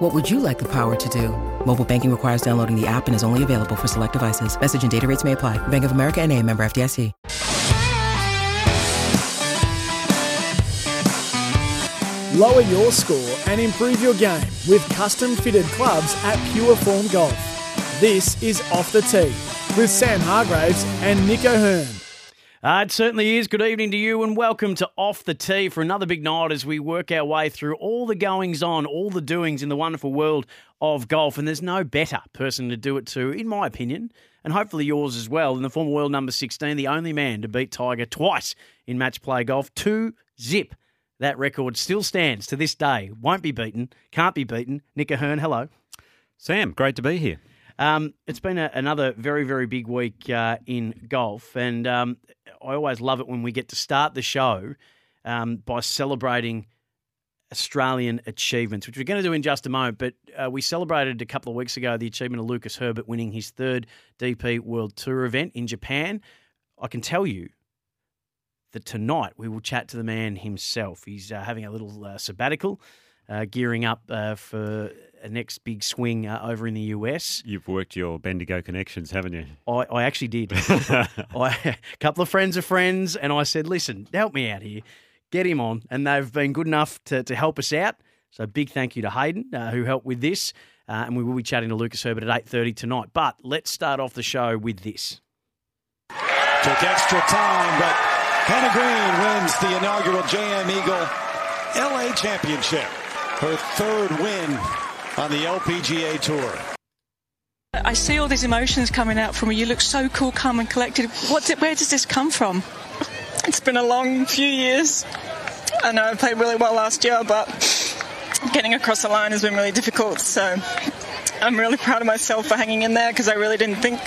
What would you like the power to do? Mobile banking requires downloading the app and is only available for select devices. Message and data rates may apply. Bank of America and a member FDIC. Lower your score and improve your game with custom fitted clubs at Pure Form Golf. This is Off the Tee with Sam Hargraves and Nick O'Hern. Uh, it certainly is. Good evening to you and welcome to Off the Tee for another big night as we work our way through all the goings on, all the doings in the wonderful world of golf. And there's no better person to do it to, in my opinion, and hopefully yours as well, than the former world number 16, the only man to beat Tiger twice in match play golf. Two zip. That record still stands to this day. Won't be beaten. Can't be beaten. Nick O'Hern, hello. Sam, great to be here. Um, it's been a, another very, very big week uh, in golf, and um, I always love it when we get to start the show um, by celebrating Australian achievements, which we're going to do in just a moment. But uh, we celebrated a couple of weeks ago the achievement of Lucas Herbert winning his third DP World Tour event in Japan. I can tell you that tonight we will chat to the man himself. He's uh, having a little uh, sabbatical, uh, gearing up uh, for a next big swing uh, over in the US. You've worked your Bendigo connections, haven't you? I, I actually did. I, a couple of friends of friends, and I said, listen, help me out here. Get him on. And they've been good enough to, to help us out. So big thank you to Hayden, uh, who helped with this. and we will be chatting to Lucas Herbert at 8.30 tonight. But let's start off the show with this. Took extra time, but Hannah Green wins the inaugural JM Eagle LA Championship. Her third win on the LPGA Tour. I see all these emotions coming out from you. You look so cool, calm, and collected. What, where does this come from? It's been a long few years. I know I played really well last year, but getting across the line has been really difficult. So I'm really proud of myself for hanging in there because I really didn't think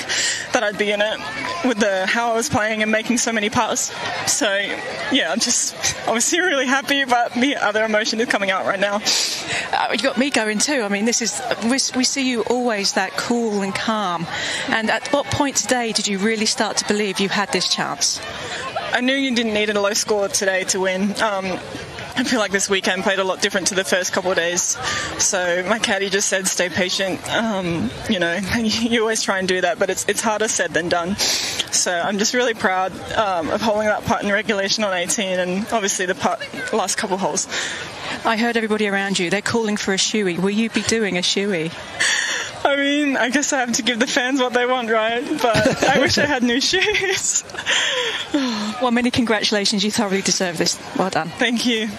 that I'd be in it with the how I was playing and making so many putts. So yeah, I'm just obviously really happy, but the other emotion is coming out right now. Uh, you got me going too. I mean, this is we, we see you always that cool and calm. And at what point today did you really start to believe you had this chance? I knew you didn't need a low score today to win. Um, I feel like this weekend played a lot different to the first couple of days. So my caddy just said, "Stay patient." Um, you know, you always try and do that, but it's it's harder said than done. So I'm just really proud um, of holding that putt in regulation on 18, and obviously the putt last couple holes. I heard everybody around you; they're calling for a shoey. Will you be doing a shoey? I mean, I guess I have to give the fans what they want, right? But I wish I had new shoes. well, many congratulations. You thoroughly deserve this. Well done. Thank you.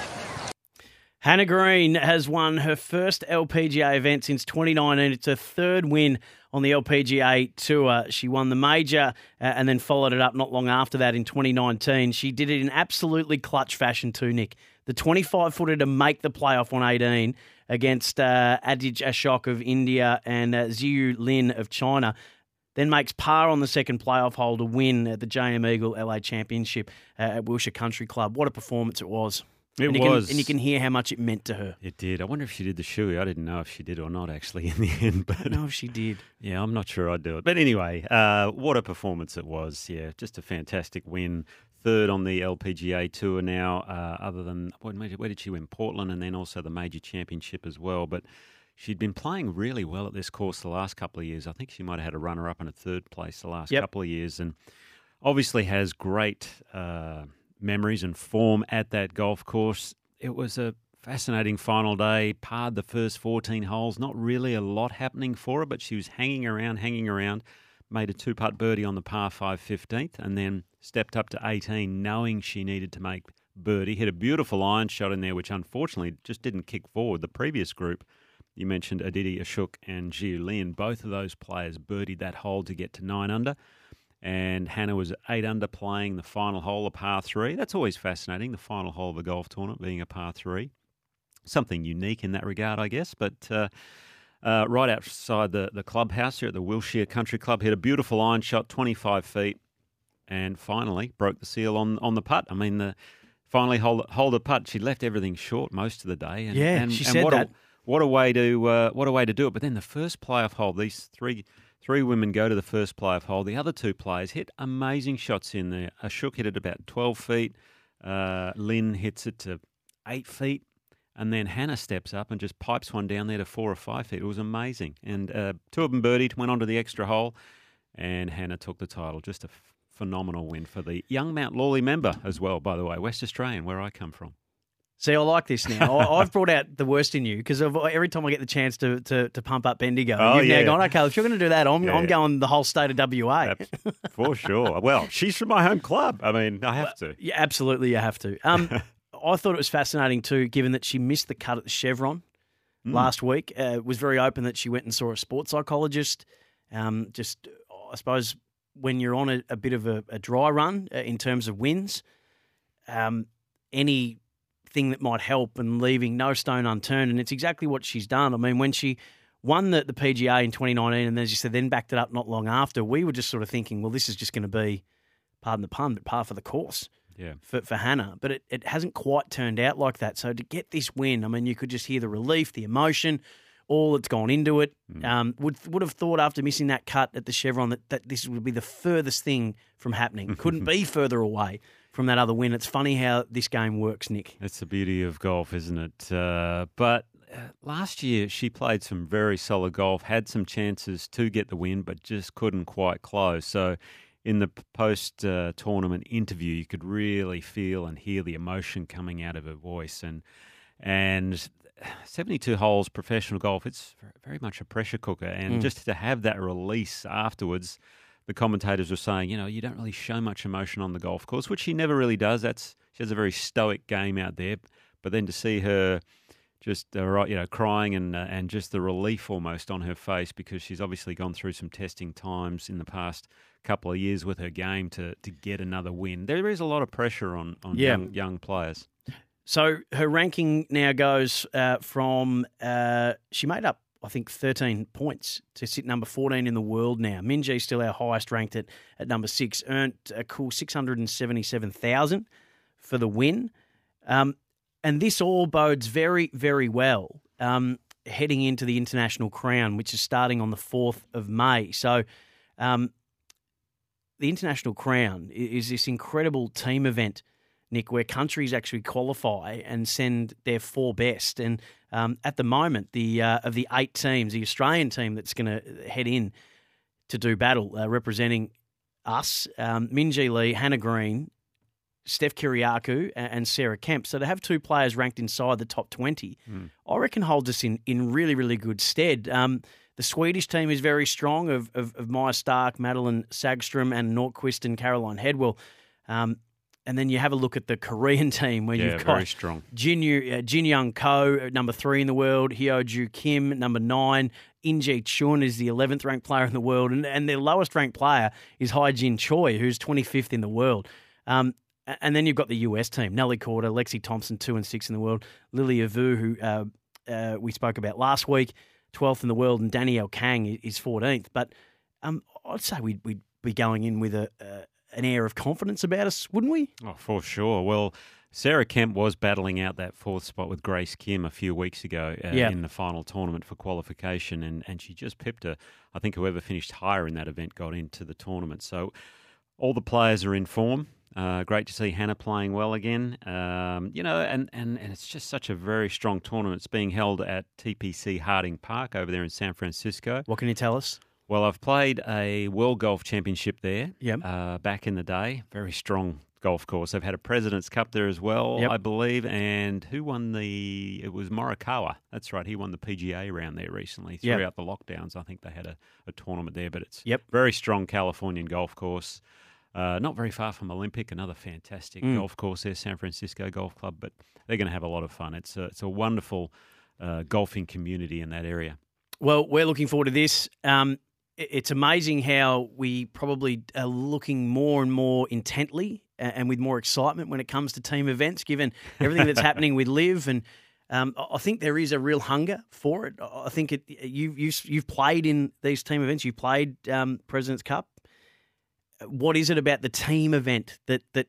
Hannah Green has won her first LPGA event since 2019. It's her third win on the LPGA Tour. She won the major uh, and then followed it up not long after that in 2019. She did it in absolutely clutch fashion too, Nick. The 25 footer to make the playoff on 18 against uh, Aditi Ashok of India and uh, Xiyu Lin of China. Then makes par on the second playoff hole to win at the JM Eagle LA Championship uh, at Wilshire Country Club. What a performance it was. It and was. Can, and you can hear how much it meant to her. It did. I wonder if she did the shoey. I didn't know if she did or not, actually, in the end. But no, she did. Yeah, I'm not sure I'd do it. But anyway, uh, what a performance it was. Yeah, just a fantastic win. Third on the LPGA Tour now, uh, other than where did she win? Portland and then also the major championship as well. But she'd been playing really well at this course the last couple of years. I think she might have had a runner up and a third place the last Yep. couple of years. And obviously has great uh, memories and form at that golf course. It was a fascinating final day. Parred the first 14 holes. Not really a lot happening for her, but she was hanging around, hanging around. Made a two putt birdie on the par 5 15th and then stepped up to 18, knowing she needed to make birdie. Hit a beautiful iron shot in there, which unfortunately just didn't kick forward. The previous group, you mentioned Aditi Ashok and Xiyu Lin, both of those players birdied that hole to get to nine under and Hannah was eight under playing the final hole, a par three. That's always fascinating, the final hole of a golf tournament being a par three. Something unique in that regard, I guess. But uh, uh, right outside the, the clubhouse here at the Wilshire Country Club, hit a beautiful iron shot, 25 feet. and finally broke the seal on, on the putt. I mean, the finally hold hold a putt. She left everything short most of the day. And, Yeah, and, she and said what that. A, what a way to uh, what a way to do it. But then the first playoff hole, these three three women go to the first playoff hole. The other two players hit amazing shots in there. Ashok hit it about twelve feet. Uh, Lin hits it to eight feet. And then Hannah steps up and just pipes one down there to four or five feet. It was amazing. And uh, two of them birdied, went on to the extra hole, and Hannah took the title. Just a phenomenal win for the young Mount Lawley member as well, by the way, West Australian, where I come from. See, I like this now. I, I've brought out the worst in you because every time I get the chance to, to, to pump up Bendigo, Oh, you've yeah. now gone, okay, if you're going to do that, I'm, Yeah, I'm yeah. going the whole state of WA. For sure. Well, she's from my home club. I mean, I have to. Yeah, absolutely, you have to. Um, I thought it was fascinating too, given that she missed the cut at the Chevron last week. Uh, was very open that she went and saw a sports psychologist. Um, just, I suppose, when you're on a, a bit of a, a dry run uh, in terms of wins, um, anything that might help and leaving no stone unturned. And it's exactly what she's done. I mean, when she won the, the PGA in 2019, and as you said, then backed it up not long after, we were just sort of thinking, well, this is just going to be, pardon the pun, but par for the course Yeah. for, for Hannah, but it, it hasn't quite turned out like that. So to get this win, I mean, you could just hear the relief, the emotion, all that's gone into it. Um, would would have thought after missing that cut at the Chevron that, that this would be the furthest thing from happening. Couldn't be further away from that other win. It's funny how this game works, Nick. It's the beauty of golf, isn't it? Uh, but uh, last year she played some very solid golf, had some chances to get the win, but just couldn't quite close. So in the post uh, tournament interview, you could really feel and hear the emotion coming out of her voice. And and 72 holes professional golf, it's very much a pressure cooker. And just to have that release afterwards, the commentators were saying, you know, you don't really show much emotion on the golf course, which she never really does. That's she has a very stoic game out there. But then to see her just uh, you know, crying and uh, and just the relief almost on her face because she's obviously gone through some testing times in the past couple of years with her game to to get another win. There is a lot of pressure on on Yeah. young, young players. So her ranking now goes uh, from uh, she made up, I think, 13 points to sit number 14 in the world now. Minjee still our highest ranked at, at number six, earned a cool 677,000 for the win. Um, and this all bodes very, very well um, heading into the International Crown, which is starting on the 4th of May. So um, the International Crown is this incredible team event Nick, where countries actually qualify and send their four best. And um, at the moment, the uh, of the eight teams, the Australian team that's going to head in to do battle, uh, representing us, um, Minjee Lee, Hannah Green, Steph Kyriacou, and Sarah Kemp. So to have two players ranked inside the top 20, I reckon holds us in, in really, really good stead. Um, the Swedish team is very strong of, of, of Maja Stark, Madelene Sagstrom, and Nordqvist and Caroline Hedwall. Um, and then you have a look at the Korean team where Yeah, you've got very strong. Jin, uh, Jin Young Ko, uh, number three in the world, Hyo Joo Kim, number nine, In Gee Chun is the 11th ranked player in the world, and, and their lowest ranked player is Hye Jin Choi, who's 25th in the world. Um, and then you've got the US team, Nelly Korda, Lexi Thompson, two and six in the world, Lilia Vu, who uh, uh, we spoke about last week, 12th in the world, and Danielle Kang is 14th. But um, I'd say we'd, we'd be going in with a, uh, an air of confidence about us, wouldn't we? Oh, for sure. Well, Sarah Kemp was battling out that fourth spot with Grace Kim a few weeks ago uh, Yeah. in the final tournament for qualification, and, and she just pipped her. I think whoever finished higher in that event got into the tournament. So all the players are in form. Uh, great to see Hannah playing well again. Um, you know, and, and, and it's just such a very strong tournament. It's being held at TPC Harding Park over there in San Francisco. What can you tell us? Well, I've played a World Golf Championship there Yep. uh, back in the day. Very strong golf course. They've had a President's Cup there as well, Yep. I believe. And who won the? It was Morikawa. That's right. He won the PGA round there recently. Yep. Throughout the lockdowns, I think they had a, a tournament there. But it's Yep. very strong Californian golf course. Uh, not very far from Olympic, another fantastic Mm. golf course there, San Francisco Golf Club. But they're going to have a lot of fun. It's a, it's a wonderful uh, golfing community in that area. Well, we're looking forward to this. Um, it's amazing how we probably are looking more and more intently and with more excitement when it comes to team events, given everything that's happening with LIV. And um, I think there is a real hunger for it. I I think it, you, you, you've played in these team events. You've played um, President's Cup. what is it about the team event that that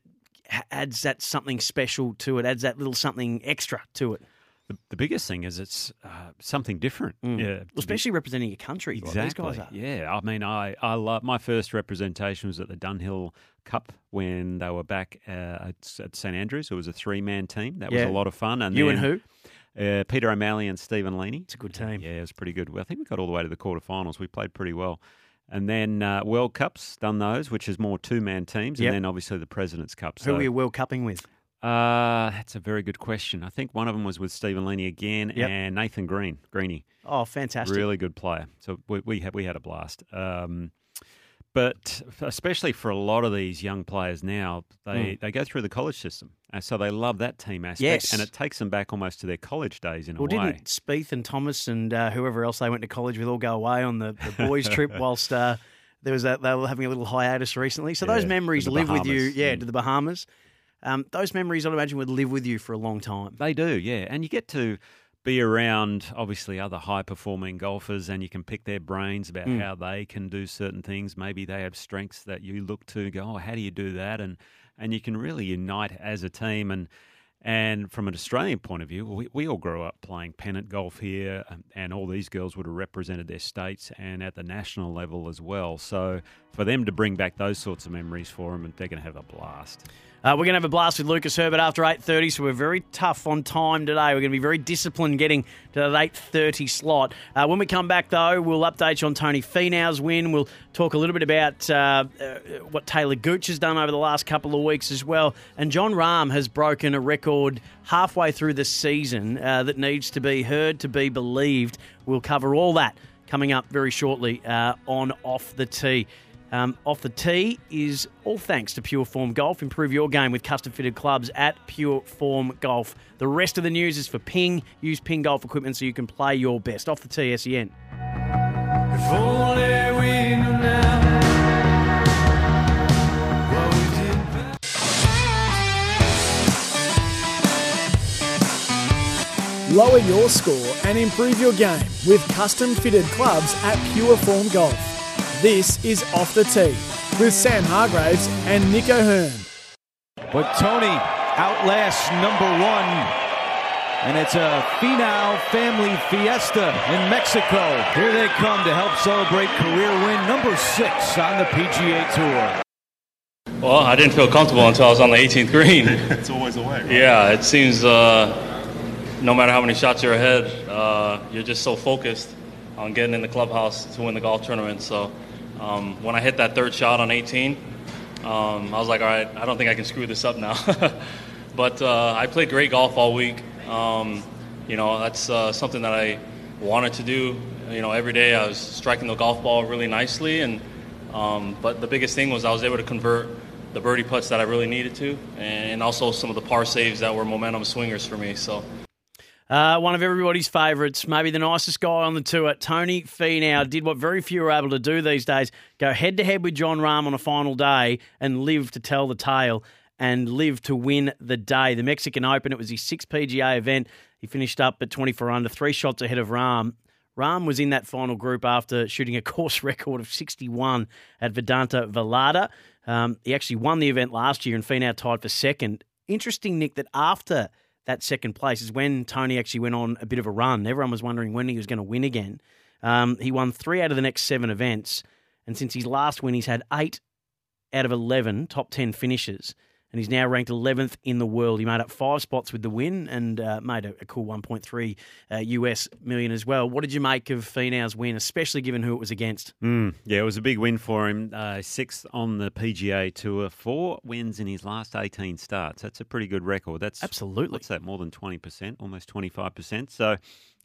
adds that something special to it, adds that little something extra to it? The, the biggest thing is it's uh, something different. Mm. Yeah, especially representing your country. Like these guys are. Yeah, I mean, I I love my first representation was at the Dunhill Cup when they were back uh, at, at St Andrews. It was a three man team. That was a lot of fun. And You then, and who? Uh, Peter O'Malley and Stephen Leaney. It's a good team. Yeah, it was pretty good. Well, I think we got all the way to the quarterfinals. We played pretty well. And then uh, World Cups, done those, which is more two man teams. Yep. And then obviously the President's Cup. Who were you World Cupping with? Uh, that's a very good question. I think one of them was with Stephen Leaney again Yep. and Nathan Green, Greeny. Oh, fantastic! Really good player. So we, we had we had a blast. Um, but especially for a lot of these young players now, they, they go through the college system, and so they love that team aspect. Yes. and it takes them back almost to their college days in Well, a way. Well, didn't Spieth and Thomas and uh, whoever else they went to college with all go away on the, the boys' trip whilst uh, there was that they were having a little hiatus recently? So those memories live with you. Yeah, Mm. to the Bahamas. Um, those memories, I'd imagine, would live with you for a long time. They do, yeah. And you get to be around, obviously, other high performing golfers and you can pick their brains about Mm. how they can do certain things. Maybe they have strengths that you look to and go, oh, how do you do that? And, and you can really unite as a team. And, and from an Australian point of view, we, we all grew up playing pennant golf here, and, and all these girls would have represented their states and at the national level as well. So for them to bring back those sorts of memories for them, they're going to have a blast. Uh, we're going to have a blast with Lucas Herbert after 8.30, so we're very tough on time today. We're going to be very disciplined getting to that 8.30 slot. Uh, when we come back, though, we'll update you on Tony Finau's win. We'll talk a little bit about uh, uh, what Taylor Gooch has done over the last couple of weeks as well. And Jon Rahm has broken a record halfway through the season uh, that needs to be heard, to be believed. We'll cover all that coming up very shortly uh, on Off the Tee. Um, off the tee is all thanks to Pure Form Golf. Improve your game with custom fitted clubs at Pure Form Golf. The rest of the news is for Ping. Use Ping Golf equipment so you can play your best. Off the tee, SEN. Lower your score and improve your game with custom fitted clubs at Pure Form Golf. This is Off the Tee with Sam Hargraves and Nick O'Hern. But Tony outlasts number one. And it's a Finau family fiesta in Mexico. Here they come to help celebrate career win number six on the PGA Tour. Well, I didn't feel comfortable until I was on the 18th green. it's always a way. right? yeah, it seems uh, no matter how many shots you're ahead, uh, you're just so focused on getting in the clubhouse to win the golf tournament. So um, when I hit that third shot on 18, um, I was like, all right, I don't think I can screw this up now. but uh, I played great golf all week. Um, you know, that's uh, something that I wanted to do. You know, every day I was striking the golf ball really nicely, and um, but the biggest thing was I was able to convert the birdie putts that I really needed to, and also some of the par saves that were momentum swingers for me. So. Uh, one of everybody's favourites, maybe the nicest guy on the tour, Tony Finau, did what very few are able to do these days go head to head with Jon Rahm on a final day and live to tell the tale and live to win the day. The Mexican Open, it was his sixth PGA event. He finished up at 24 under, three shots ahead of Rahm. Rahm was in that final group after shooting a course record of 61 at Vidanta Vallarta. Um, he actually won the event last year and Finau tied for second. Interesting, Nick, that after that second place is when Tony actually went on a bit of a run. Everyone was wondering when he was going to win again. Um, he won three out of the next seven events, and since his last win, he's had eight out of 11 top 10 finishes. And he's now ranked 11th in the world. He made up five spots with the win and uh, made a, a cool 1.3 uh, US million as well. What did you make of Finau's win, especially given who it was against? Mm, yeah, it was a big win for him. Uh, sixth on the PGA Tour, four wins in his last 18 starts. That's a pretty good record. That's Absolutely. What's that? More than 20%, almost 25%. So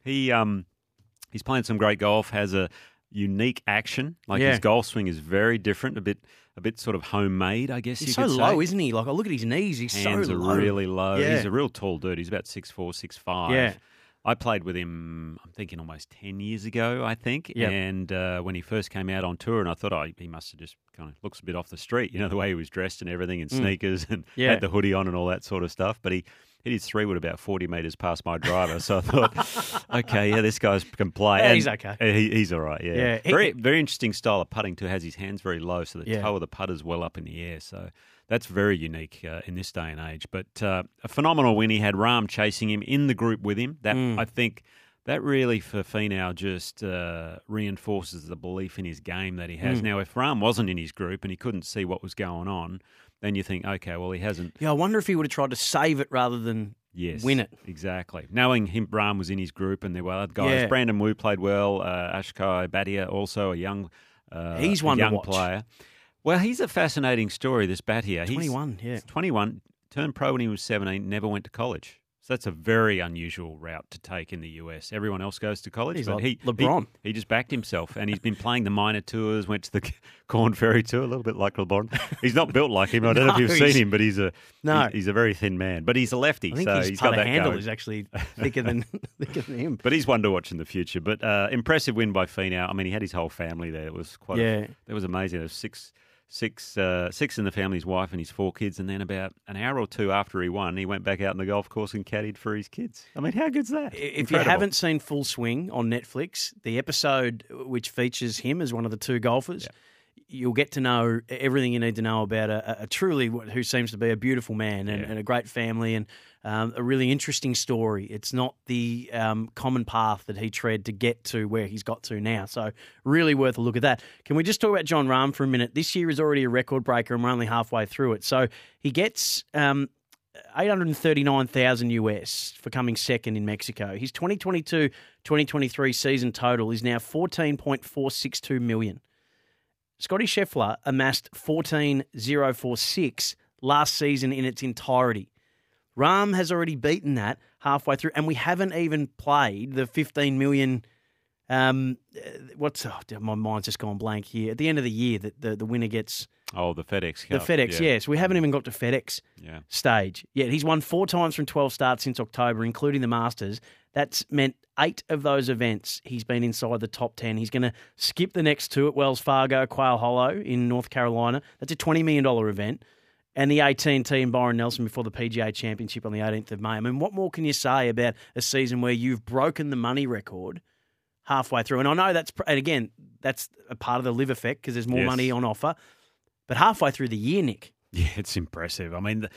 he um, he's playing some great golf. Has a unique action. Like Yeah. his golf swing is very different. A bit a bit sort of homemade, I guess He's so low, say. isn't he? Like, I look at his knees. He's Hands so are low. really low. Yeah. He's a real tall dude. He's about six four, six five. Yeah. I played with him, I'm thinking almost 10 years ago, I think. Yep. And uh, when he first came out on tour, and I thought, oh, he must have just kind of looks a bit off the street, you know, the way he was dressed and everything, and Mm. sneakers and Yeah. had the hoodie on and all that sort of stuff. But he, hit his three wood about 40 metres past my driver. So I thought, okay, yeah, this guy's can play. Yeah, he's okay. He, he's all right, yeah. Yeah, he- very, very interesting style of putting, too. Has his hands very low, so the Yeah. toe of the putter's well up in the air. So that's very unique uh, in this day and age. But uh, a phenomenal win. He had Rahm chasing him in the group with him. That Mm. I think that really for Finau just uh, reinforces the belief in his game that he has. Mm. Now, if Rahm wasn't in his group and he couldn't see what was going on, then you think, okay, well, he hasn't. Yeah, I wonder if he would have tried to save it rather than Yes, win it. exactly. Knowing him, Rahm was in his group, and there were other guys. Yeah. Brandon Wu played well. Uh, Akshay Bhatia also a young, uh, He's one young player. Well, he's a fascinating story. This Bhatia, He's- 21, yeah. he's twenty-one. Turned pro when he was seventeen. Never went to college. So that's a very unusual route to take in the US. Everyone else goes to college, He's but like he LeBron. He, he just backed himself, and he's been playing the minor tours. Went to the Korn Ferry tour, a little bit like LeBron. He's not built like him. I don't know if you've seen him, but he's a No. he's, he's a very thin man. But he's a lefty, I think so his he's got that handle go. is actually thicker than thicker than him. But he's one to watch in the future. But uh, impressive win by Finau. I mean, he had his whole family there. It was quite. Yeah. A, that was amazing. There was six, six, uh, six in the family. His wife and his four kids. And then about an hour or two after he won, he went back out on the golf course and caddied for his kids. I mean, how good's that? If Incredible. you haven't seen Full Swing on Netflix, the episode which features him as one of the two golfers, you'll get to know everything you need to know about a, a truly who seems to be a beautiful man and, and a great family and um, a really interesting story. It's not the um, common path that he tread to get to where he's got to now. So, really worth a look at that. Can we just talk about Jon Rahm for a minute? This year is already a record breaker, and we're only halfway through it. So, he gets. Um, 839,000 US for coming second in Mexico. His 2022-2023 season total is now 14.462 million. Scotty Scheffler amassed 14.046 last season in its entirety. Rahm has already beaten that halfway through, and we haven't even played the 15 million. Um, uh, what's oh, my mind's just gone blank here. At the end of the year, that the, the winner gets Oh, the FedEx the FedEx. yeah. Yes, we haven't even got to FedEx Yeah. stage yet. He's won four times from 12 starts since October, including the Masters. That's meant eight of those events he's been inside the top 10. He's going to skip the next two at Wells Fargo, Quail Hollow in North Carolina. That's a $20 million event. And the AT&T in Byron Nelson before the PGA Championship on the 18th of May. I mean, what more can you say about a season where you've broken the money record halfway through? And I know that's, and again, that's a part of the LIV effect because there's more Yes. money on offer. But halfway through the year, Nick, Yeah, it's impressive. I mean, the,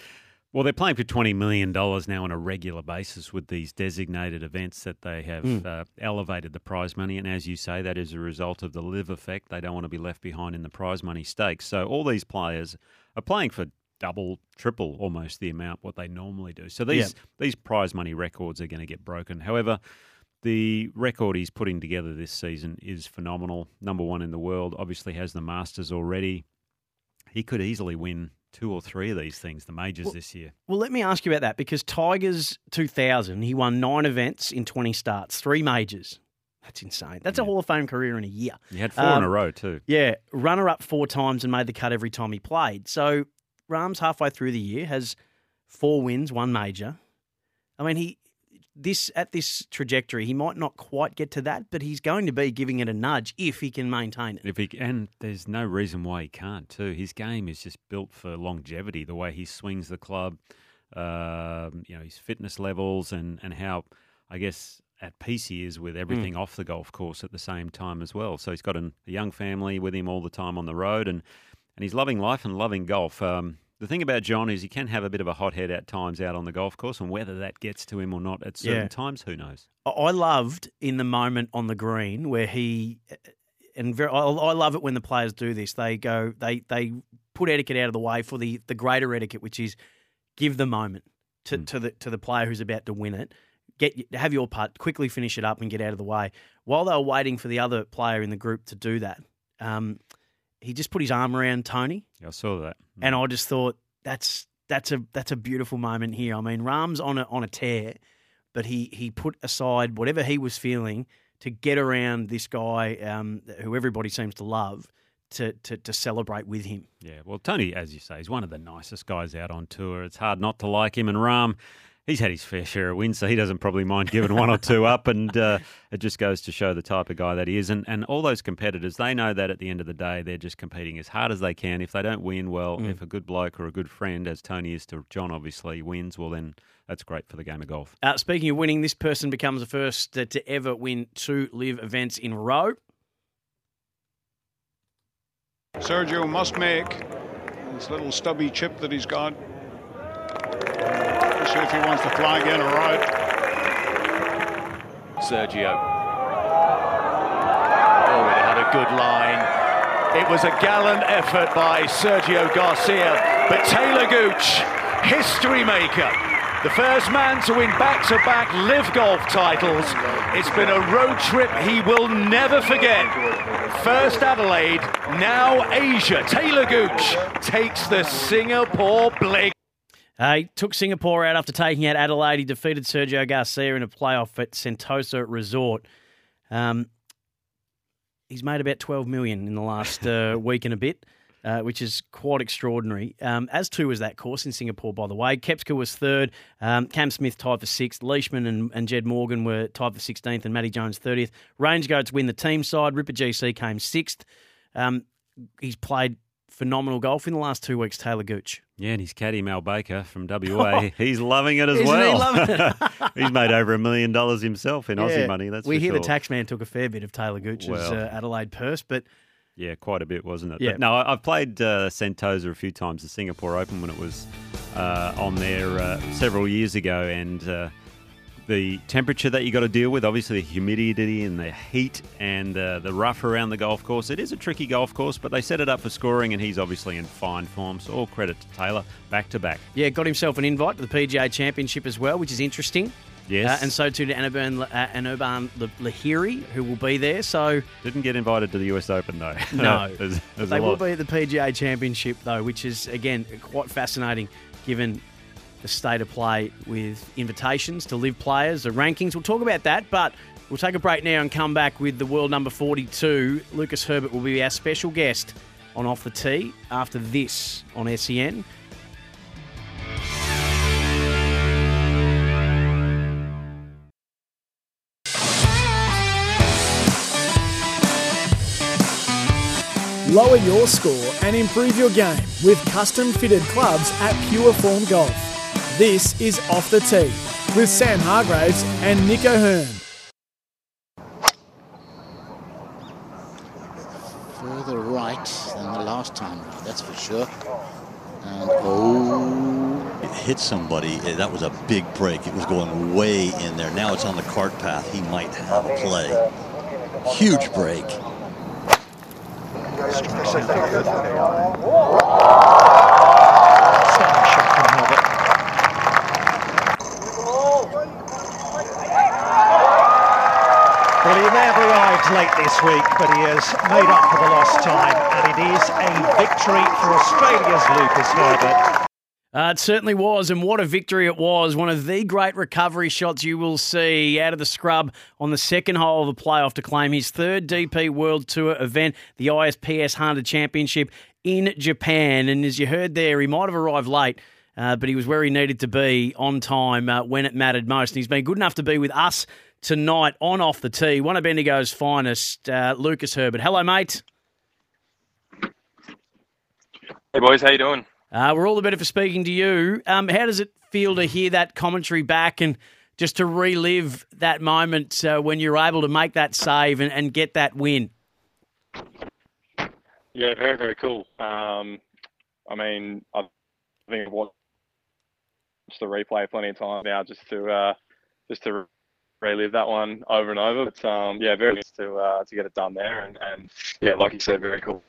well, they're playing for twenty million dollars now on a regular basis with these designated events that they have Mm. uh, elevated the prize money, and as you say, that is a result of the LIV effect. They don't want to be left behind in the prize money stakes. So all these players are playing for double, triple, almost the amount what they normally do. So these these prize money records are going to get broken. However. The record he's putting together this season is phenomenal. Number one in the world. Obviously, has the Masters already. He could easily win two or three of these things, the majors this year. Well, let me ask you about that because Tigers 2000, he won nine events in 20 starts, three majors. That's insane. That's a Hall of Fame career in a year. He had four in Um, a row too. Yeah, runner up four times and made the cut every time he played. So Rahm's halfway through the year has four wins, one major. I mean, he this at this trajectory, he might not quite get to that, but he's going to be giving it a nudge if he can maintain it. If he and there's no reason why he can't too. His game is just built for longevity. The way he swings the club, um, you know, his fitness levels and and how I guess at peace he is with everything off the golf course at the same time as well. So he's got an, a young family with him all the time on the road, and and he's loving life and loving golf. Um, the thing about Jon is he can have a bit of a hot head at times out on the golf course, and whether that gets to him or not at certain Yeah. times, who knows? I- loved in the moment on the green where he and very, I, I love it when the players do this. They go, they they put etiquette out of the way for the the greater etiquette, which is give the moment to, to the to the player who's about to win it. Get have your putt, quickly finish it up, and get out of the way. While they were waiting for the other player in the group to do that, um, he just put his arm around Tony, I saw that. and I just thought that's that's a that's a beautiful moment here. I mean, Rahm's on a on a tear, but he he put aside whatever he was feeling to get around this guy um, who everybody seems to love to, to to celebrate with him. Yeah, well, Tony, as you say, is one of the nicest guys out on tour. It's hard not to like him. And Ram he's had his fair share of wins, so he doesn't probably mind giving one or two up. And uh, it just goes to show the type of guy that he is. And, and all those competitors, they know that at the end of the day, they're just competing as hard as they can. If they don't win, well, Mm. if a good bloke or a good friend, as Tony is to Jon, obviously wins, well, then that's great for the game of golf. Uh, speaking of winning, this person becomes the first to, to ever win two LIV events in a row. Sergio must make this little stubby chip that he's got. Let's if he wants to fly again or out. Sergio. Oh, it had a good line. It was a gallant effort by Sergio Garcia, but Taylor Gooch, history maker, the first man to win back-to-back LIV golf titles. It's been a road trip he will never forget. First Adelaide, now Asia. Taylor Gooch takes the Singapore Blig. Uh, he took Singapore out after taking out Adelaide. He defeated Sergio Garcia in a playoff at Sentosa Resort. Um, he's made about 12 million in the last uh, week and a bit, uh, which is quite extraordinary. Um, as too was that course in Singapore, by the way. Koepka was third. Um, Cam Smith tied for sixth. Leishman and, and Jed Morgan were tied for 16th, and Matty Jones 30th. RangeGoats win the team side. Ripper GC came sixth. Um, he's played phenomenal golf in the last two weeks, Taylor Gooch. Yeah, and his caddy Mal Baker from WA, he's loving it as Isn't he well. loving it? he's made over a million dollars himself in Aussie money. That's we hear sure. the tax man took a fair bit of Taylor Gooch's Well. uh, Adelaide purse, but Yeah, quite a bit, wasn't it? Yeah. But no, I've played uh, Sentosa a few times, the Singapore Open when it was uh, on there uh, several years ago, and uh, the temperature that you got to deal with, obviously the humidity and the heat and uh, the rough around the golf course. It is a tricky golf course, but they set it up for scoring, and he's obviously in fine form. So all credit to Taylor, back to back. yeah, got himself an invite to the PGA Championship as well, which is interesting. Yes. Uh, and so too to Anirban, uh, Anirban Lahiri, who will be there. So Didn't get invited to the US Open though. no, There's- there's they will be at the PGA Championship though, which is again quite fascinating given the state of play with invitations to live players, the rankings. We'll talk about that, but we'll take a break now and come back with the world number 42. Lucas Herbert will be our special guest on Off the Tee after this on SEN. Lower your score and improve your game with custom fitted clubs at Pure Form Golf. This is Off the Tee with Sam Hargraves and Nick O'Hern. Further right than the last time, that's for sure. And oh, It hit somebody. eh, That was a big break. It was going way in there. Now it's on the cart path. He might have a play. Huge break. Well, he may have arrived late this week, but he has made up for the lost time, and it is a victory for Australia's Lucas Herbert. Uh, it certainly was, and what a victory it was. One of the great recovery shots you will see out of the scrub on the second hole of the playoff to claim his third DP World Tour event, the ISPS Handa Championship in Japan. And as you heard there, he might have arrived late. Uh, but he was where he needed to be on time uh, when it mattered most. And he's been good enough to be with us tonight on Off the Tee, one of Bendigo's finest, uh, Lucas Herbert. Hello, mate. Hey boys, how you doing? Uh, we're all the better for speaking to you. Um, how does it feel to hear that commentary back and just to relive that moment uh, when you're able to make that save and, and get that win? Yeah, very very cool. Um, I mean, I think I've watched the replay plenty of times now just to uh, just to relive that one over and over. But um, yeah, very nice to uh, to get it done there, and, and yeah, like you said, very cool.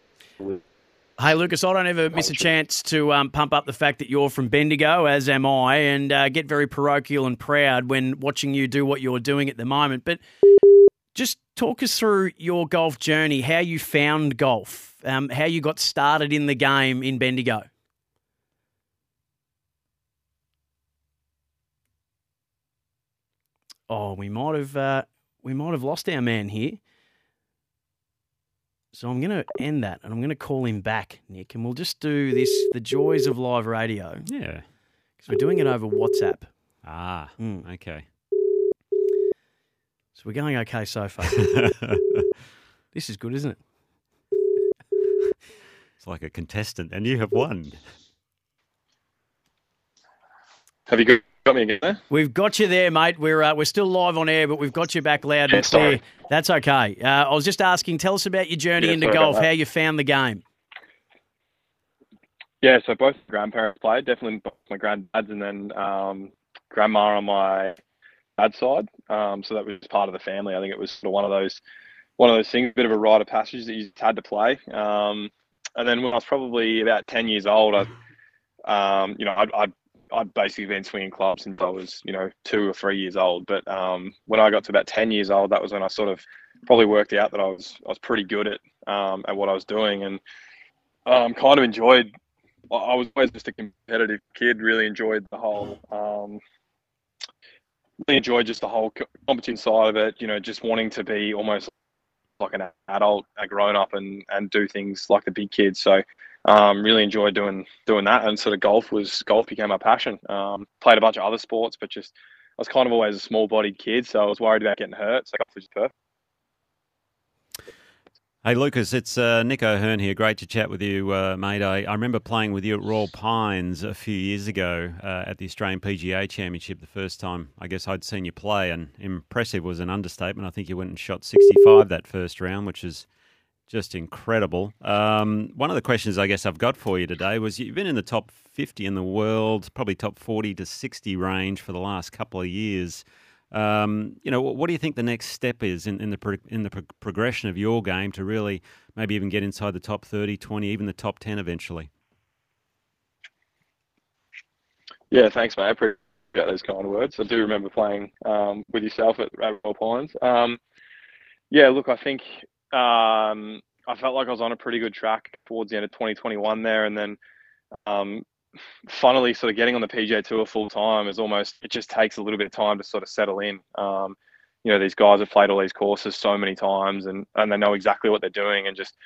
Hey, Lucas, I don't ever miss a chance to um, pump up the fact that you're from Bendigo, as am I, and uh, get very parochial and proud when watching you do what you're doing at the moment. But just talk us through your golf journey, how you found golf, um, how you got started in the game in Bendigo. Oh, we might have uh, we might have lost our man here. So I'm going to end that, and I'm going to call him back, Nick, and we'll just do this: the joys of live radio. Yeah, because we're doing it over WhatsApp. Ah, Hmm. okay. So we're going okay so far. this is good, isn't it? It's like a contestant, and you have won. Have you got me again there? We've got you there, mate. We're uh, we're still live on air, but we've got you back loud Yeah, and clear. That's okay. Uh, I was just asking, tell us about your journey Yeah, into golf, how you found the game. Yeah, so both grandparents played, definitely both my granddads and then um, grandma on my dad's side. Um, so that was part of the family. I think it was sort of one of those one of those things, a bit of a rite of passage that you just had to play. Um, and then when I was probably about ten years old, I, um, you know, I'd, I'd I'd basically been swinging clubs since I was, you know, two or three years old. But um, when I got to about ten years old, that was when I sort of probably worked out that I was I was pretty good at um, at what I was doing, and um, kind of enjoyed. I was always just a competitive kid. Really enjoyed the whole. Um, really enjoyed just the whole competition side of it. You know, just wanting to be almost like an adult, a grown up, and and do things like the big kids. So, um, really enjoyed doing doing that. And sort of golf was golf became my passion. Um, played a bunch of other sports, but just I was kind of always a small bodied kid, so I was worried about getting hurt. So golf was perfect. Hey, Lucas, it's uh, Nick O'Hern here. Great to chat with you, uh, mate. I, I remember playing with you at Royal Pines a few years ago uh, at the Australian PGA Championship. The first time I guess I'd seen you play, and impressive was an understatement. I think you went and shot 65 that first round, which is just incredible. Um, one of the questions I guess I've got for you today was you've been in the top 50 in the world, probably top 40 to 60 range for the last couple of years. Um, you know, what, do you think the next step is in, in the pro- in the pro- progression of your game to really maybe even get inside the top 30, 20, even the top 10 eventually? Yeah, thanks, mate. I appreciate those kind words. I do remember playing um, with yourself at, Royal Pines. Um, yeah, look, I think um, I felt like I was on a pretty good track towards the end of 2021 there, and then um, funnily, sort of getting on the PGA Tour full time is almost it just takes a little bit of time to sort of settle in. Um, you know, these guys have played all these courses so many times, and and they know exactly what they're doing, and just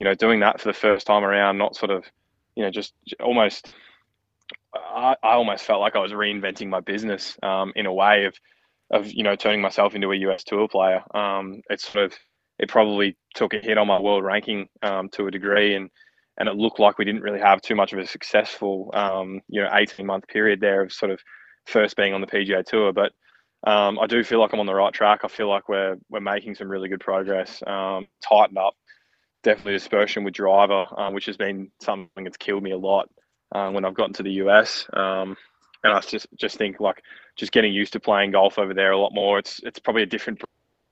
you know, doing that for the first time around, not sort of you know, just almost I, I almost felt like I was reinventing my business um, in a way of, of you know turning myself into a US tour player. Um, it's sort of it probably took a hit on my world ranking um, to a degree, and and it looked like we didn't really have too much of a successful um, you know 18 month period there of sort of first being on the PGA Tour. But um, I do feel like I'm on the right track. I feel like we're we're making some really good progress. Um, tightened up, definitely dispersion with driver, um, which has been something that's killed me a lot uh, when I've gotten to the US. Um, and I just just think like just getting used to playing golf over there a lot more. It's it's probably a different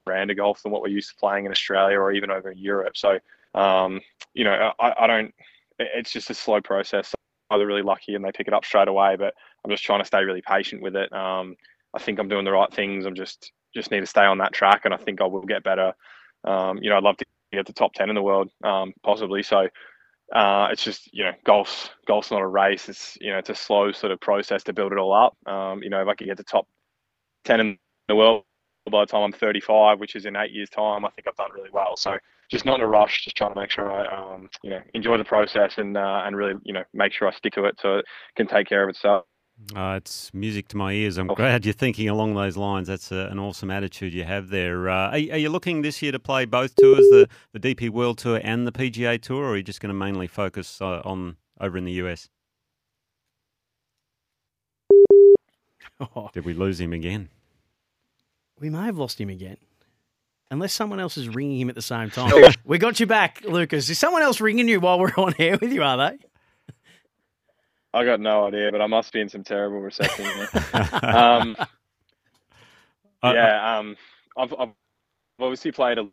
brand of golf than what we're used to playing in Australia or even over in Europe. So um, you know, I, I don't. It's just a slow process. Either really lucky and they pick it up straight away, but I'm just trying to stay really patient with it. Um, I think I'm doing the right things. I'm just just need to stay on that track, and I think I will get better. Um, you know, I'd love to get the top ten in the world, um, possibly. So uh, it's just you know, golf's golf's not a race. It's you know, it's a slow sort of process to build it all up. Um, you know, if I could get the top ten in the world by the time I'm 35, which is in eight years' time, I think I've done really well. So just not in a rush, just trying to make sure I um, you know enjoy the process and uh, and really you know make sure I stick to it so it can take care of itself. Uh, it's music to my ears. I'm glad you're thinking along those lines. That's a, an awesome attitude you have there. Uh, are, are you looking this year to play both tours, the, the DP World Tour and the PGA Tour, or are you just going to mainly focus uh, on over in the US? Did we lose him again? We may have lost him again. Unless someone else is ringing him at the same time. we got you back, Lucas. Is someone else ringing you while we're on air with you, are they? I got no idea, but I must be in some terrible reception. here. um, yeah, um, I've, I've obviously played a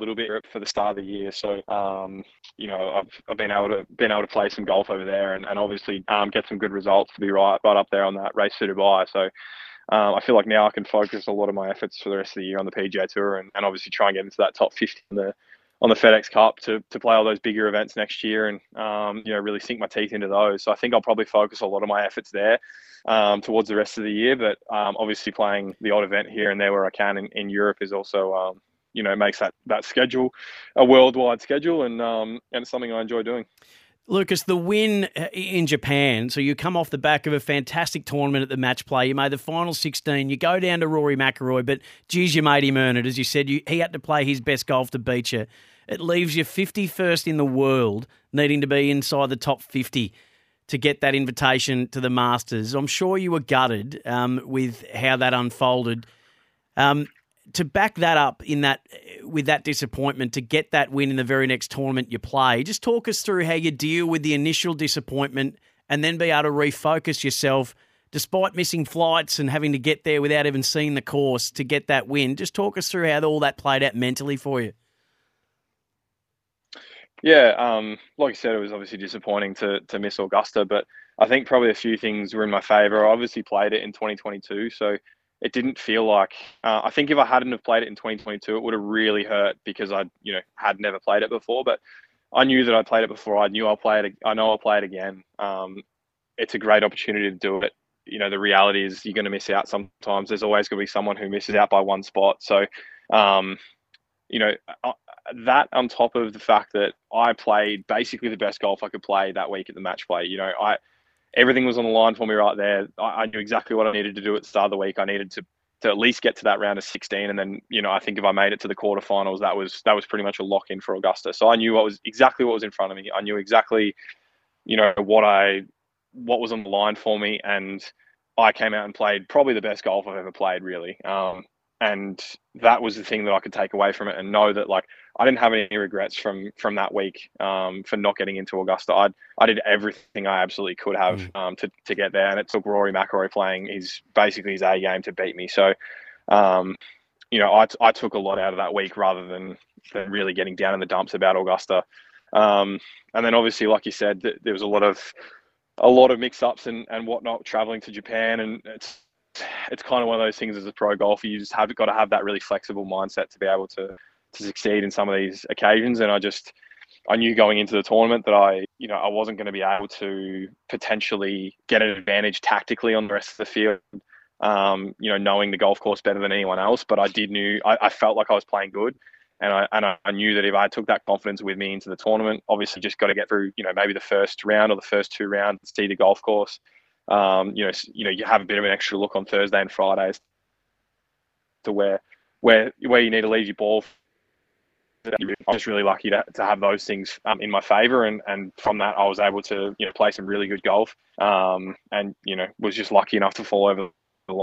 little bit for the start of the year, so um, you know I've, I've been able to been able to play some golf over there, and, and obviously um, get some good results to be right right up there on that race to Dubai. So um, I feel like now I can focus a lot of my efforts for the rest of the year on the PGA Tour, and, and obviously try and get into that top 50 in the on the FedEx Cup to, to play all those bigger events next year and um, you know really sink my teeth into those. So I think I'll probably focus a lot of my efforts there um, towards the rest of the year. But um, obviously playing the odd event here and there where I can in, in Europe is also um, you know makes that that schedule a worldwide schedule and um, and it's something I enjoy doing. Lucas, the win uh, in Japan. So you come off the back of a fantastic tournament at the match play. You made the final 16. You go down to Rory McIlroy, but geez, you made him earn it. As you said, you, he had to play his best golf to beat you. It leaves you 51st in the world, needing to be inside the top 50 to get that invitation to the Masters. I'm sure you were gutted um, with how that unfolded. Um, to back that up in that with that disappointment to get that win in the very next tournament you play, just talk us through how you deal with the initial disappointment and then be able to refocus yourself despite missing flights and having to get there without even seeing the course to get that win. Just talk us through how all that played out mentally for you. Yeah, um, like I said, it was obviously disappointing to to miss Augusta, but I think probably a few things were in my favour. I obviously played it in 2022, so it didn't feel like. Uh, I think if I hadn't have played it in 2022, it would have really hurt because I, you know, had never played it before. But I knew that I played it before. I knew I'll play it. I know I'll play it again. Um, it's a great opportunity to do it. You know, the reality is you're going to miss out sometimes. There's always going to be someone who misses out by one spot. So, um, you know, uh, that on top of the fact that I played basically the best golf I could play that week at the match play. You know, I everything was on the line for me right there. I, I, knew exactly what I needed to do at the start of the week. I needed to to at least get to that round of 16, and then you know I think if I made it to the quarterfinals, that was that was pretty much a lock in for Augusta. So I knew what was exactly what was in front of me. I knew exactly, you know, what I what was on the line for me, and I came out and played probably the best golf I've ever played, really. Um, and that was the thing that I could take away from it and know that like I didn't have any regrets from from that week um, for not getting into Augusta. I I did everything I absolutely could have mm. um, to to get there, and it took Rory McIlroy playing his basically his A game to beat me. So, um, you know, I, I took a lot out of that week rather than than really getting down in the dumps about Augusta. Um, and then obviously, like you said, there was a lot of a lot of mix ups and, and whatnot traveling to Japan, and it's it's kind of one of those things as a pro golfer. You just have got to have that really flexible mindset to be able to to succeed in some of these occasions. And I just I knew going into the tournament that I you know I wasn't going to be able to potentially get an advantage tactically on the rest of the field. Um, you know, knowing the golf course better than anyone else, but I did knew I, I felt like I was playing good, and I and I knew that if I took that confidence with me into the tournament, obviously just got to get through, you know, maybe the first round or the first two rounds, see the golf course, um, you know, you know, you have a bit of an extra look on Thursday and Fridays to where where where you need to leave your ball. I'm just really lucky to, to have those things um, in my favour, and, and from that I was able to you know play some really good golf, um, and you know was just lucky enough to fall over the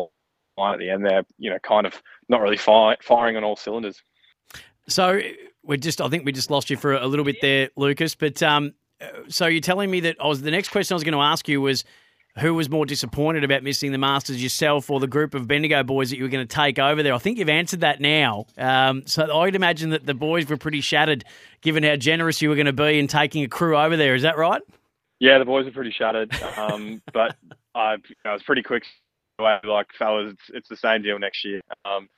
line at the end there. You know, kind of not really fire, firing on all cylinders. So we just I think we just lost you for a little bit there, Lucas. But um, so you're telling me that I was the next question I was going to ask you was who was more disappointed about missing the Masters, yourself or the group of Bendigo boys that you were going to take over there? I think you've answered that now. Um, so I'd imagine that the boys were pretty shattered, given how generous you were going to be in taking a crew over there. Is that right? Yeah, the boys are pretty shattered, um, but I, you know, I was pretty quick. Like fellas, it's, it's, the same deal next year. Um,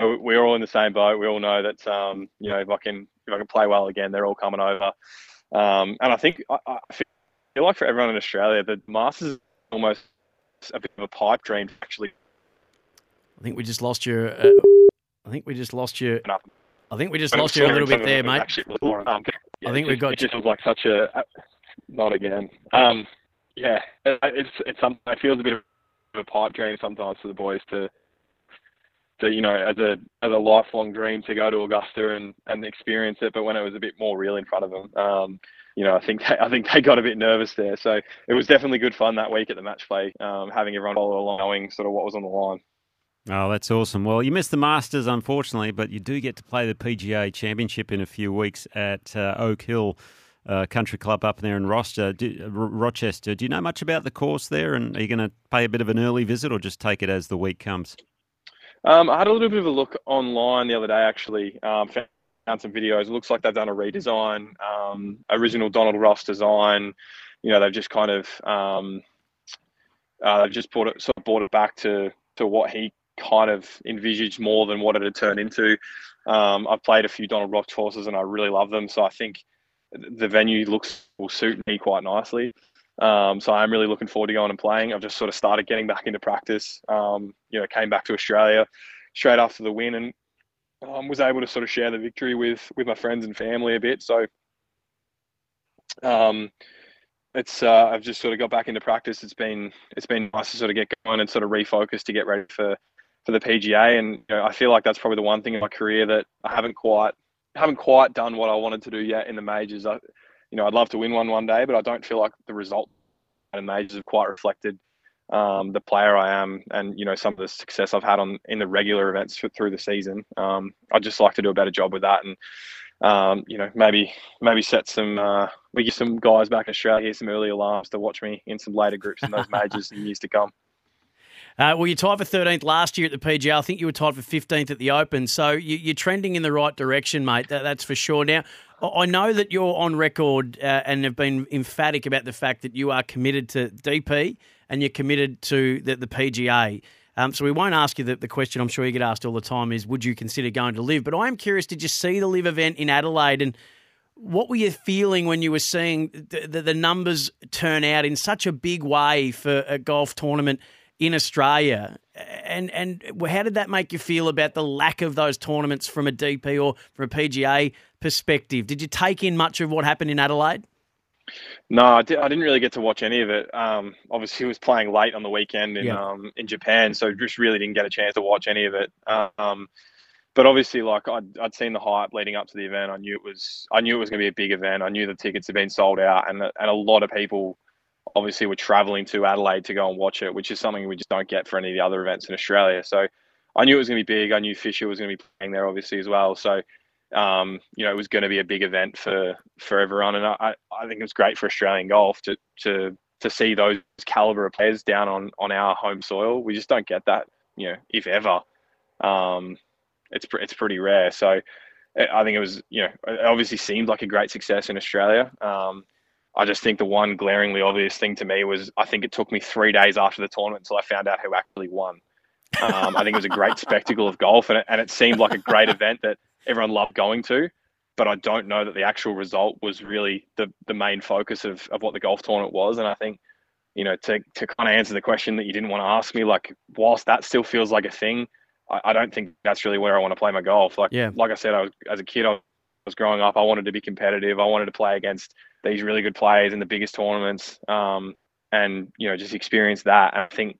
we're all in the same boat. We all know that um, you know if I can if I can play well again, they're all coming over. Um, and I think I, I feel like for everyone in Australia, the Masters almost a bit of a pipe dream actually. I think we just lost your. Uh, I think we just lost your. I think we just lost you a little bit there, mate. Um, I think we've got. It just was like such a. Not again. Um, yeah, it's it's something. It feels a bit of a pipe dream sometimes for the boys to. To, you know, as a as a lifelong dream to go to Augusta and, and experience it, but when it was a bit more real in front of them, um, you know, I think they, I think they got a bit nervous there. So it was definitely good fun that week at the match play, um, having everyone follow along, knowing sort of what was on the line. Oh, that's awesome. Well, you missed the Masters, unfortunately, but you do get to play the PGA Championship in a few weeks at uh, Oak Hill uh, Country Club up there in Rochester. Do, uh, Rochester. Do you know much about the course there? And are you going to pay a bit of an early visit or just take it as the week comes? Um, I had a little bit of a look online the other day, actually. Um, found some videos. It looks like they've done a redesign, um, original Donald Ross design. You know, they've just kind of um, uh, they've just brought it sort of brought it back to to what he kind of envisaged more than what it had turned into. Um, I've played a few Donald Ross courses and I really love them, so I think the venue looks will suit me quite nicely. Um, so I'm really looking forward to going and playing. I've just sort of started getting back into practice. Um, you know, came back to Australia straight after the win and um, was able to sort of share the victory with with my friends and family a bit. So, um, it's uh, I've just sort of got back into practice. It's been it's been nice to sort of get going and sort of refocus to get ready for for the PGA. And you know, I feel like that's probably the one thing in my career that I haven't quite haven't quite done what I wanted to do yet in the majors. I, you know, I'd love to win one one day, but I don't feel like the result in majors have quite reflected um, the player I am, and you know some of the success I've had on in the regular events through the season. Um, I'd just like to do a better job with that, and um, you know maybe maybe set some uh, we get some guys back in Australia here some early alarms to watch me in some later groups in those majors in years to come. Uh, well, you tied for 13th last year at the PGA. I think you were tied for 15th at the Open. So you, are trending in the right direction, mate. That, that's for sure. Now, I know that you're on record uh, and have been emphatic about the fact that you are committed to DP and you're committed to the, the PGA. Um, so we won't ask you the, the question I'm sure you get asked all the time is, would you consider going to LIV? But I am curious, did you see the LIV event in Adelaide and what were you feeling when you were seeing the, the, the numbers turn out in such a big way for a golf tournament in Australia? And and how did that make you feel about the lack of those tournaments from a DP or from a PGA perspective? Did you take in much of what happened in Adelaide? No, I, did, not really get to watch any of it. Um, obviously, he was playing late on the weekend in yeah. um, in Japan, so just really didn't get a chance to watch any of it. Um, but obviously, like I'd, I'd seen the hype leading up to the event. I knew it was I knew it was going to be a big event. I knew the tickets had been sold out, and and a lot of people obviously we're traveling to Adelaide to go and watch it, which is something we just don't get for any of the other events in Australia. So I knew it was going to be big. I knew Fisher was going to be playing there, obviously as well. So um, you know, it was going to be a big event for for everyone, and I, I think it was great for Australian golf to to to see those caliber of players down on on our home soil. We just don't get that, you know, if ever. Um, it's it's pretty rare. So I think it was, you know, obviously seemed like a great success in Australia. Um, I just think the one glaringly obvious thing to me was I think it took me three days after the tournament until I found out who actually won. Um, I think it was a great spectacle of golf, and it, and it seemed like a great event that everyone loved going to. But I don't know that the actual result was really the, the main focus of, of what the golf tournament was. And I think, you know, to, to kind of answer the question that you didn't want to ask me, like, whilst that still feels like a thing, I, I don't think that's really where I want to play my golf. Like, yeah. like I said, I was, as a kid, I was growing up, I wanted to be competitive. I wanted to play against these really good players in the biggest tournaments um, and, you know, just experience that. And I think,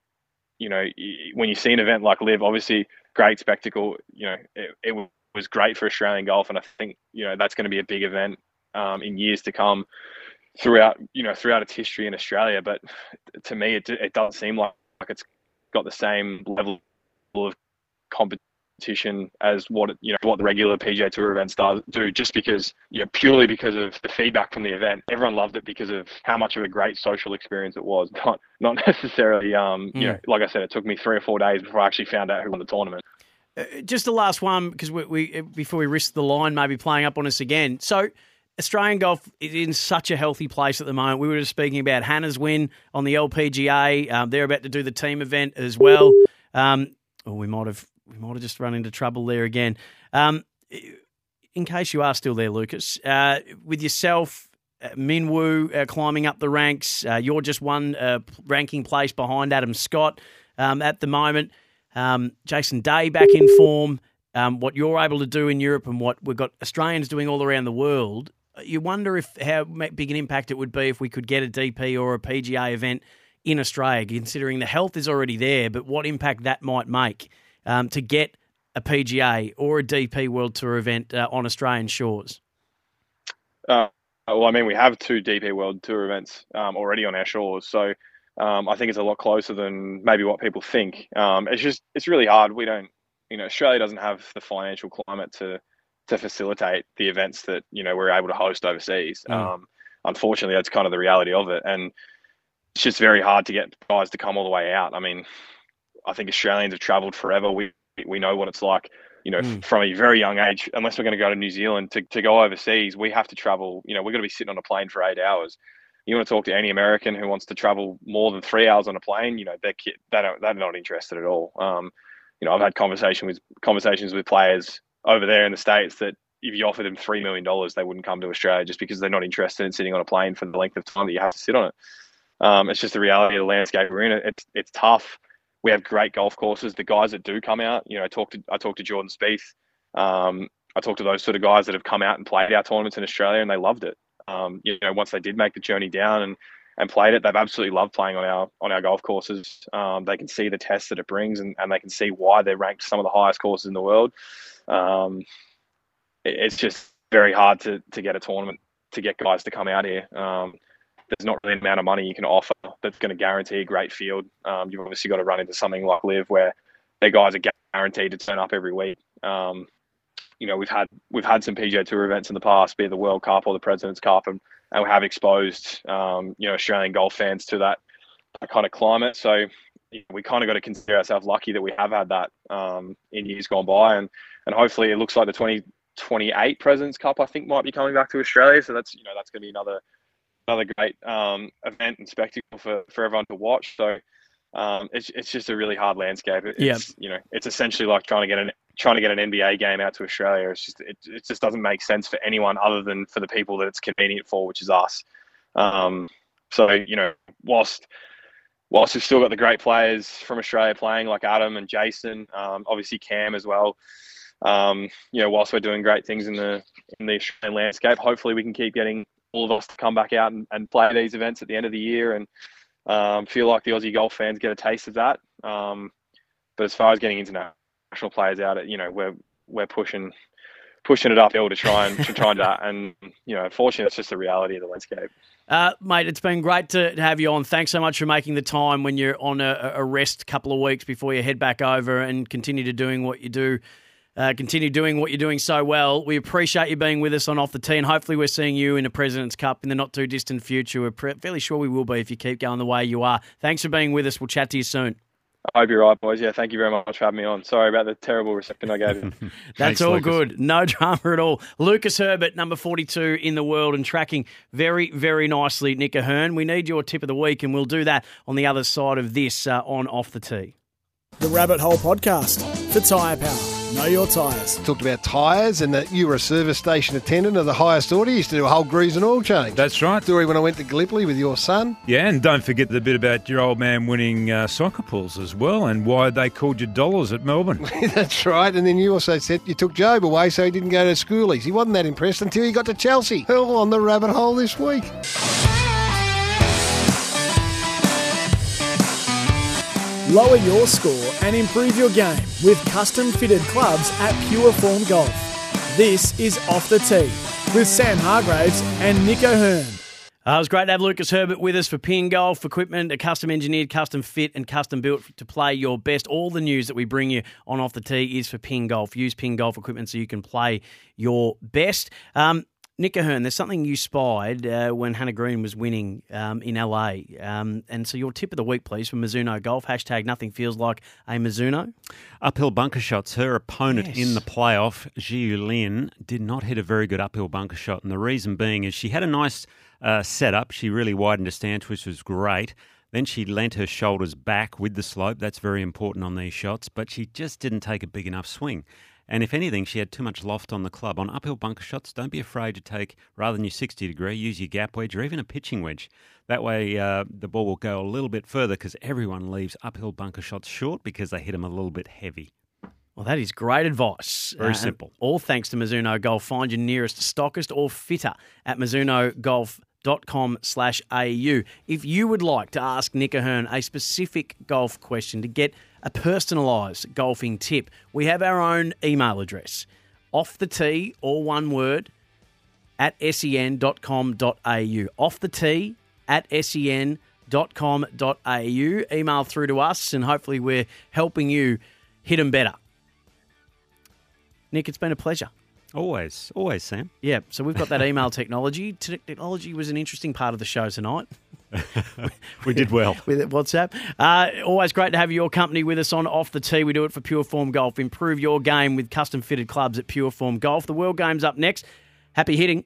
you know, when you see an event like LIV, obviously great spectacle, you know, it, it was great for Australian golf, and I think you know that's going to be a big event um, in years to come throughout you know throughout its history in Australia. But to me, it it doesn't seem like, like it's got the same level of competition as what you know what the regular PGA Tour events does do. Just because you know purely because of the feedback from the event, everyone loved it because of how much of a great social experience it was. Not not necessarily um mm. you know like I said, it took me three or four days before I actually found out who won the tournament. Uh, just the last one because we, we, before we risk the line maybe playing up on us again. So Australian golf is in such a healthy place at the moment. We were just speaking about Hannah's win on the LPGA. Um, they're about to do the team event as well. Um, or we might have we might have just run into trouble there again. Um, in case you are still there, Lucas, uh, with yourself, uh, Minwoo uh, climbing up the ranks, uh, you're just one uh, ranking place behind Adam Scott um, at the moment. Um, Jason Day back in form. Um, what you're able to do in Europe and what we've got Australians doing all around the world. You wonder if how big an impact it would be if we could get a DP or a PGA event in Australia, considering the health is already there, but what impact that might make um, to get a PGA or a DP World Tour event uh, on Australian shores? Uh, well, I mean, we have two DP World Tour events um, already on our shores, so um, I think it's a lot closer than maybe what people think. Um, it's just it's really hard. We don't, you know, Australia doesn't have the financial climate to to facilitate the events that you know we're able to host overseas. Mm. Um, unfortunately, that's kind of the reality of it, and it's just very hard to get guys to come all the way out. I mean, I think Australians have travelled forever. We we know what it's like. You know, mm. from a very young age, unless we're going to go to New Zealand to, to go overseas, we have to travel. You know, we're going to be sitting on a plane for eight hours you want to talk to any American who wants to travel more than three hours on a plane, you know, they're they don't they're not interested at all. Um, you know, I've had conversation with conversations with players over there in the states that if you offered them three million dollars, they wouldn't come to Australia just because they're not interested in sitting on a plane for the length of time that you have to sit on it. Um, it's just the reality of the landscape we're in. It's it's tough. We have great golf courses. The guys that do come out, you know, I talked to I talked to Jordan Spieth. Um, I talked to those sort of guys that have come out and played our tournaments in Australia, and they loved it um, you know, once they did make the journey down and and played it. They've absolutely loved playing on our on our golf courses. Um, they can see the tests that it brings, and, and they can see why they're ranked some of the highest courses in the world. Um, it, it's just very hard to to get a tournament to get guys to come out here. Um, there's not really an amount of money you can offer that's going to guarantee a great field. Um, you've obviously got to run into something like LIV where their guys are guaranteed to turn up every week. Um, you know, we've had we've had some PGA Tour events in the past, be it the World Cup or the President's Cup, and, and we have exposed um, you know Australian golf fans to that, that kind of climate. So you know, we kind of got to consider ourselves lucky that we have had that um, in years gone by, and and hopefully it looks like the 2028 President's Cup I think might be coming back to Australia. So that's you know that's going to be another another great um, event and spectacle for, for everyone to watch. So um, it's it's just a really hard landscape. It's, Yeah. you know, it's essentially like trying to get an trying to get an NBA game out to Australia. It's just it, it just doesn't make sense for anyone other than for the people that it's convenient for, which is us. Um, so you know, whilst whilst we've still got the great players from Australia playing like Adam and Jason, um, obviously Cam as well. Um, you know, whilst we're doing great things in the in the Australian landscape, hopefully we can keep getting all of us to come back out and, and play these events at the end of the year and um, feel like the Aussie golf fans get a taste of that. Um, but as far as getting international players out, you know, we're we're pushing pushing it uphill to try and to try and that. And you know, unfortunately, it's just the reality of the landscape. Uh, mate, it's been great to have you on. Thanks so much for making the time when you're on a, a rest couple of weeks before you head back over and continue to doing what you do. Uh, continue doing what you're doing so well. We appreciate you being with us on Off the Tee, and hopefully, we're seeing you in the President's Cup in the not too distant future. We're pre- fairly sure we will be if you keep going the way you are. Thanks for being with us. We'll chat to you soon. I hope you're right, boys. Yeah, thank you very much for having me on. Sorry about the terrible reception I gave you. That's all good. No drama at all. Lucas Herbert, number 42 in the world and tracking very, very nicely. Nick O'Hern, we need your tip of the week, and we'll do that on the other side of this uh, on Off the Tee. The Rabbit Hole Podcast for Tyre Power. Know your tyres. Talked about tyres and that you were a service station attendant of the highest order. You used to do a whole grease and oil change. That's right. Story when I went to Gallipoli with your son. Yeah, and don't forget the bit about your old man winning uh, soccer pools as well and why they called you dollars at Melbourne. That's right. And then you also said you took Job away so he didn't go to schoolies. He wasn't that impressed until he got to Chelsea. All on the rabbit hole this week. Lower your score and improve your game with custom fitted clubs at Pure Form Golf. This is Off the Tee with Sam Hargraves and Nick O'Hern. Uh, it was great to have Lucas Herbert with us for PING Golf equipment, a custom engineered, custom fit, and custom built to play your best. All the news that we bring you on Off the Tee is for PING Golf. Use PING Golf equipment so you can play your best. Um, Nick O'Hern, there's something you spied uh, when Hannah Green was winning um, in LA. Um, and so your tip of the week, please, from Mizuno Golf. Hashtag nothing feels like a Mizuno. Uphill bunker shots. Her opponent Yes. in the playoff, Xiyu Lin, did not hit a very good uphill bunker shot. And the reason being is she had a nice uh, setup. She really widened her stance, which was great. Then she leant her shoulders back with the slope. That's very important on these shots. But she just didn't take a big enough swing. And if anything, she had too much loft on the club. On uphill bunker shots, don't be afraid to take, rather than your 60 degree, use your gap wedge or even a pitching wedge. That way, uh, the ball will go a little bit further because everyone leaves uphill bunker shots short because they hit them a little bit heavy. Well, that is great advice. Very and simple. All thanks to Mizuno Golf. Find your nearest stockist or fitter at MizunoGolf.com slash AU. If you would like to ask Nick O'Hern a specific golf question to get a personalised golfing tip, we have our own email address. Off the tee, all one word, at sen.com.au. Off the tee at sen.com.au. Email through to us, and hopefully, we're helping you hit them better. Nick, it's been a pleasure. Always, always, Sam. Yeah, so we've got that email technology. Technology was an interesting part of the show tonight. We did well. with WhatsApp. Uh, always great to have your company with us on Off the Tee. We do it for Pure Form Golf. Improve your game with custom fitted clubs at Pure Form Golf. The World Game's up next. Happy hitting.